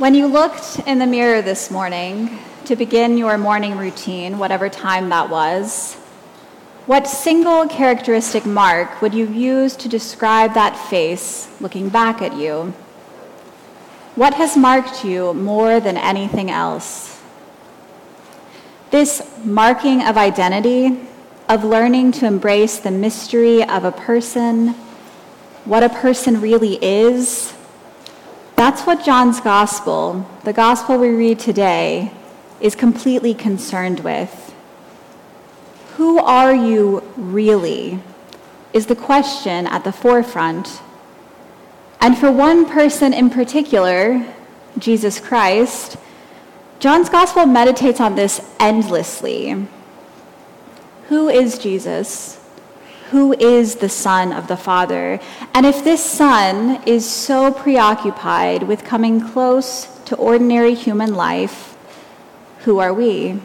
When you looked in the mirror this morning to begin your morning routine, whatever time that was, what single characteristic mark would you use to describe that face looking back at you? What has marked you more than anything else? This marking of identity, of learning to embrace the mystery of a person, what a person really is, that's what John's gospel, the gospel we read today, is completely concerned with. Who are you really? Is the question at the forefront. And for one person in particular, Jesus Christ, John's gospel meditates on this endlessly. Who is Jesus? Who is the Son of the Father. And if this Son is so preoccupied with coming close to ordinary human life, who are we?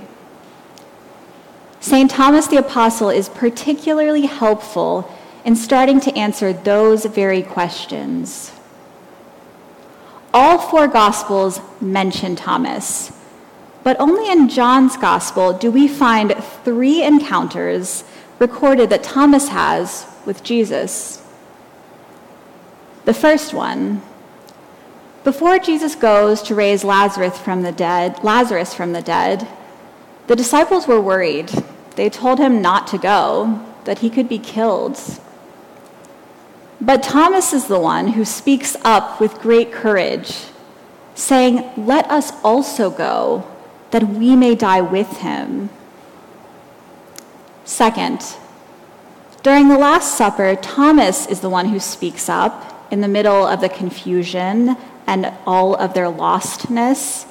St. Thomas the Apostle is particularly helpful in starting to answer those very questions. All four Gospels mention Thomas, but only in John's Gospel do we find three encounters recorded that Thomas has with Jesus. The first one, before Jesus goes to raise Lazarus from the dead, Lazarus from the dead, the disciples were worried. They told him not to go, that he could be killed. But Thomas is the one who speaks up with great courage, saying, Let us also go, that we may die with him. Second, during the Last Supper, Thomas is the one who speaks up in the middle of the confusion and all of their lostness.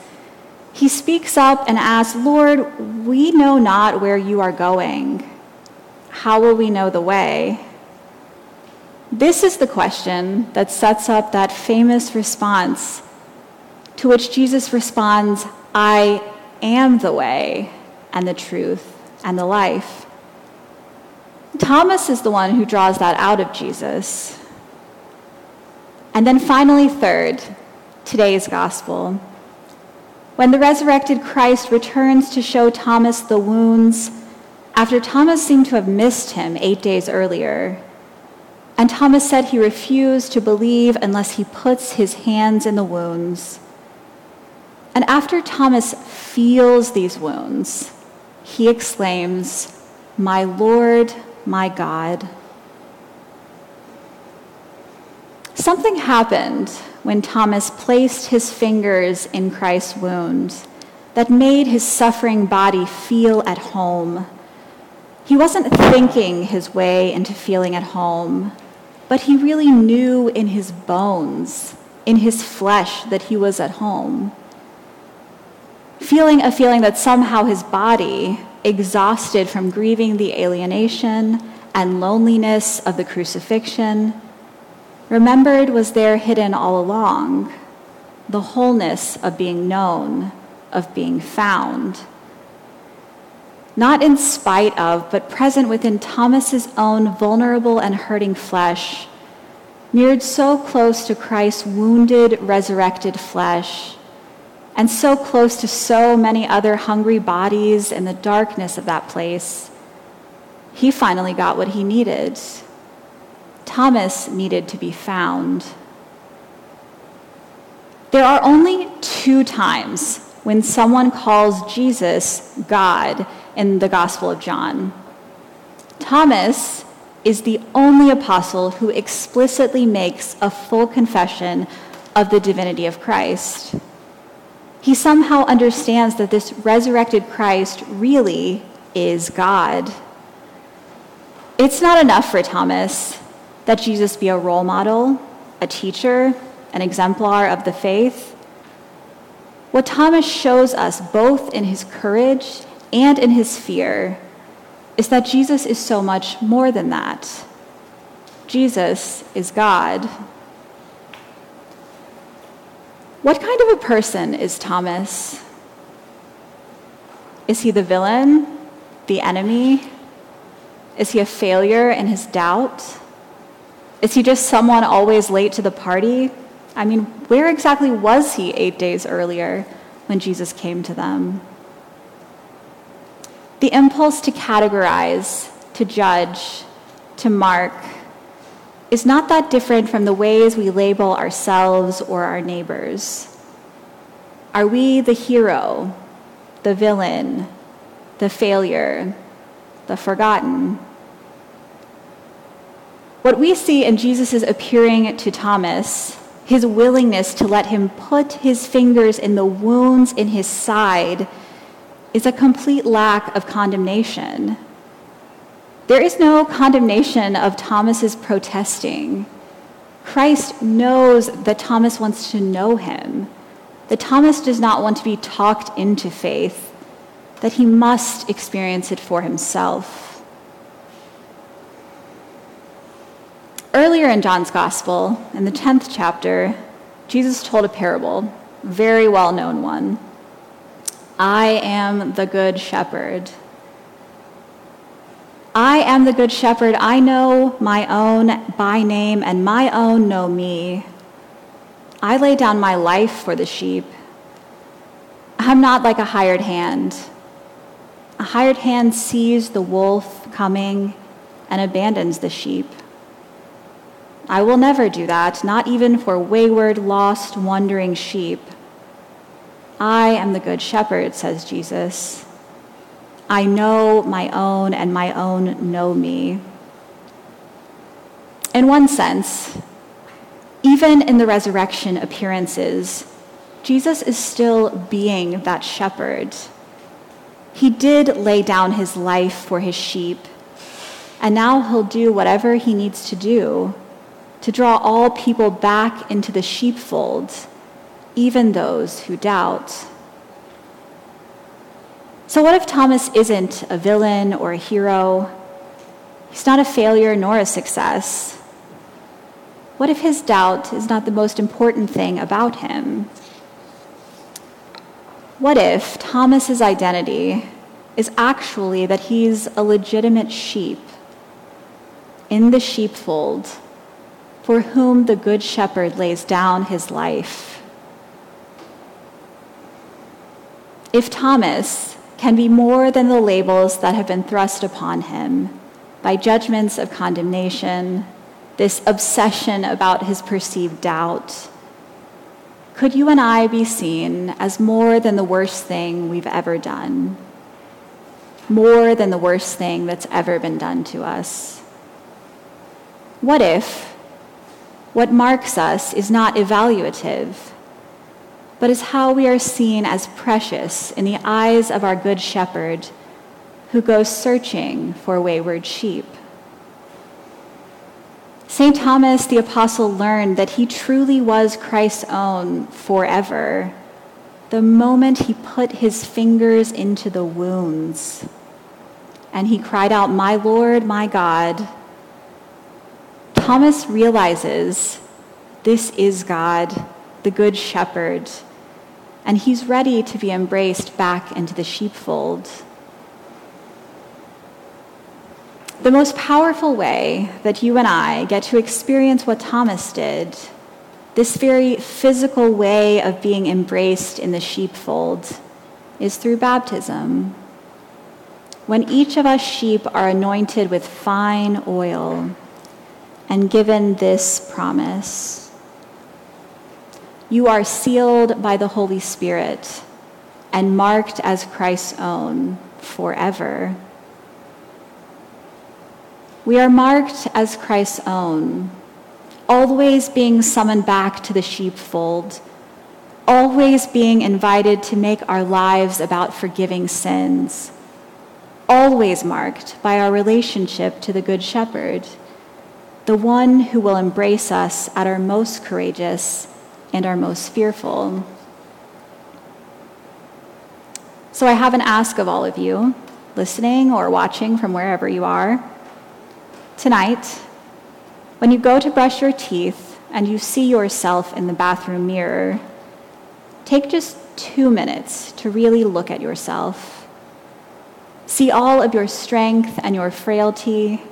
He speaks up and asks, Lord, we know not where you are going. How will we know the way? This is the question that sets up that famous response to which Jesus responds, I am the way and the truth and the life. Thomas is the one who draws that out of Jesus. And then finally, third, today's gospel. When the resurrected Christ returns to show Thomas the wounds after Thomas seemed to have missed him eight days earlier, and Thomas said he refused to believe unless he puts his hands in the wounds. And after Thomas feels these wounds, he exclaims, My Lord, my God. Something happened when Thomas placed his fingers in Christ's wound that made his suffering body feel at home. He wasn't thinking his way into feeling at home, but he really knew in his bones, in his flesh, that he was at home. Feeling a feeling that somehow his body exhausted from grieving the alienation and loneliness of the crucifixion, remembered was there hidden all along the wholeness of being known, of being found. Not in spite of, but present within Thomas's own vulnerable and hurting flesh, mirrored so close to Christ's wounded, resurrected flesh and so close to so many other hungry bodies in the darkness of that place, he finally got what he needed. Thomas needed to be found. There are only two times when someone calls Jesus God in the Gospel of John. Thomas is the only apostle who explicitly makes a full confession of the divinity of Christ he somehow understands that this resurrected Christ really is God. It's not enough for Thomas that Jesus be a role model, a teacher, an exemplar of the faith. What Thomas shows us, both in his courage and in his fear, is that Jesus is so much more than that. Jesus is God. What kind of a person is Thomas? Is he the villain, the enemy? Is he a failure in his doubt? Is he just someone always late to the party, I mean, where exactly was he eight days earlier when Jesus came to them? The impulse to categorize, to judge, to mark is not that different from the ways we label ourselves or our neighbors. Are we the hero, the villain, the failure, the forgotten? What we see in Jesus' appearing to Thomas, his willingness to let him put his fingers in the wounds in his side, is a complete lack of condemnation. There is no condemnation of Thomas's protesting. Christ knows that Thomas wants to know him, that Thomas does not want to be talked into faith, that he must experience it for himself. Earlier in John's Gospel, in the 10th chapter, Jesus told a parable, a very well known one. I am the good shepherd. I am the good shepherd. I know my own by name, and my own know me. I lay down my life for the sheep. I'm not like a hired hand. A hired hand sees the wolf coming and abandons the sheep. I will never do that, not even for wayward, lost, wandering sheep. I am the good shepherd, says Jesus. I know my own, and my own know me. In one sense, even in the resurrection appearances, Jesus is still being that shepherd. He did lay down his life for his sheep, and now he'll do whatever he needs to do to draw all people back into the sheepfold, even those who doubt. So, what if Thomas isn't a villain or a hero? He's not a failure nor a success. What if his doubt is not the most important thing about him? What if Thomas's identity is actually that he's a legitimate sheep in the sheepfold for whom the Good Shepherd lays down his life? If Thomas can be more than the labels that have been thrust upon him by judgments of condemnation, this obsession about his perceived doubt. Could you and I be seen as more than the worst thing we've ever done? More than the worst thing that's ever been done to us? What if what marks us is not evaluative? But is how we are seen as precious in the eyes of our Good Shepherd who goes searching for wayward sheep. St. Thomas the Apostle learned that he truly was Christ's own forever the moment he put his fingers into the wounds and he cried out, My Lord, my God. Thomas realizes this is God, the Good Shepherd and he's ready to be embraced back into the sheepfold. The most powerful way that you and I get to experience what Thomas did, this very physical way of being embraced in the sheepfold, is through baptism. When each of us sheep are anointed with fine oil and given this promise you are sealed by the Holy Spirit and marked as Christ's own forever. We are marked as Christ's own, always being summoned back to the sheepfold, always being invited to make our lives about forgiving sins, always marked by our relationship to the Good Shepherd, the one who will embrace us at our most courageous and are most fearful. So I have an ask of all of you, listening or watching from wherever you are. Tonight, when you go to brush your teeth and you see yourself in the bathroom mirror, take just two minutes to really look at yourself. See all of your strength and your frailty,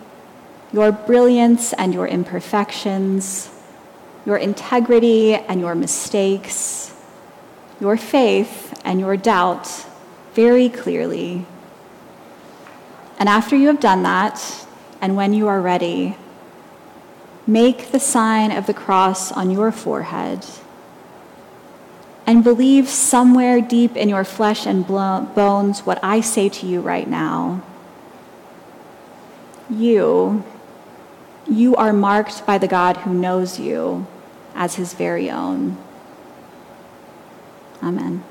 your brilliance and your imperfections your integrity and your mistakes, your faith and your doubt very clearly. And after you have done that, and when you are ready, make the sign of the cross on your forehead and believe somewhere deep in your flesh and bones what I say to you right now. You, you are marked by the God who knows you as his very own. Amen.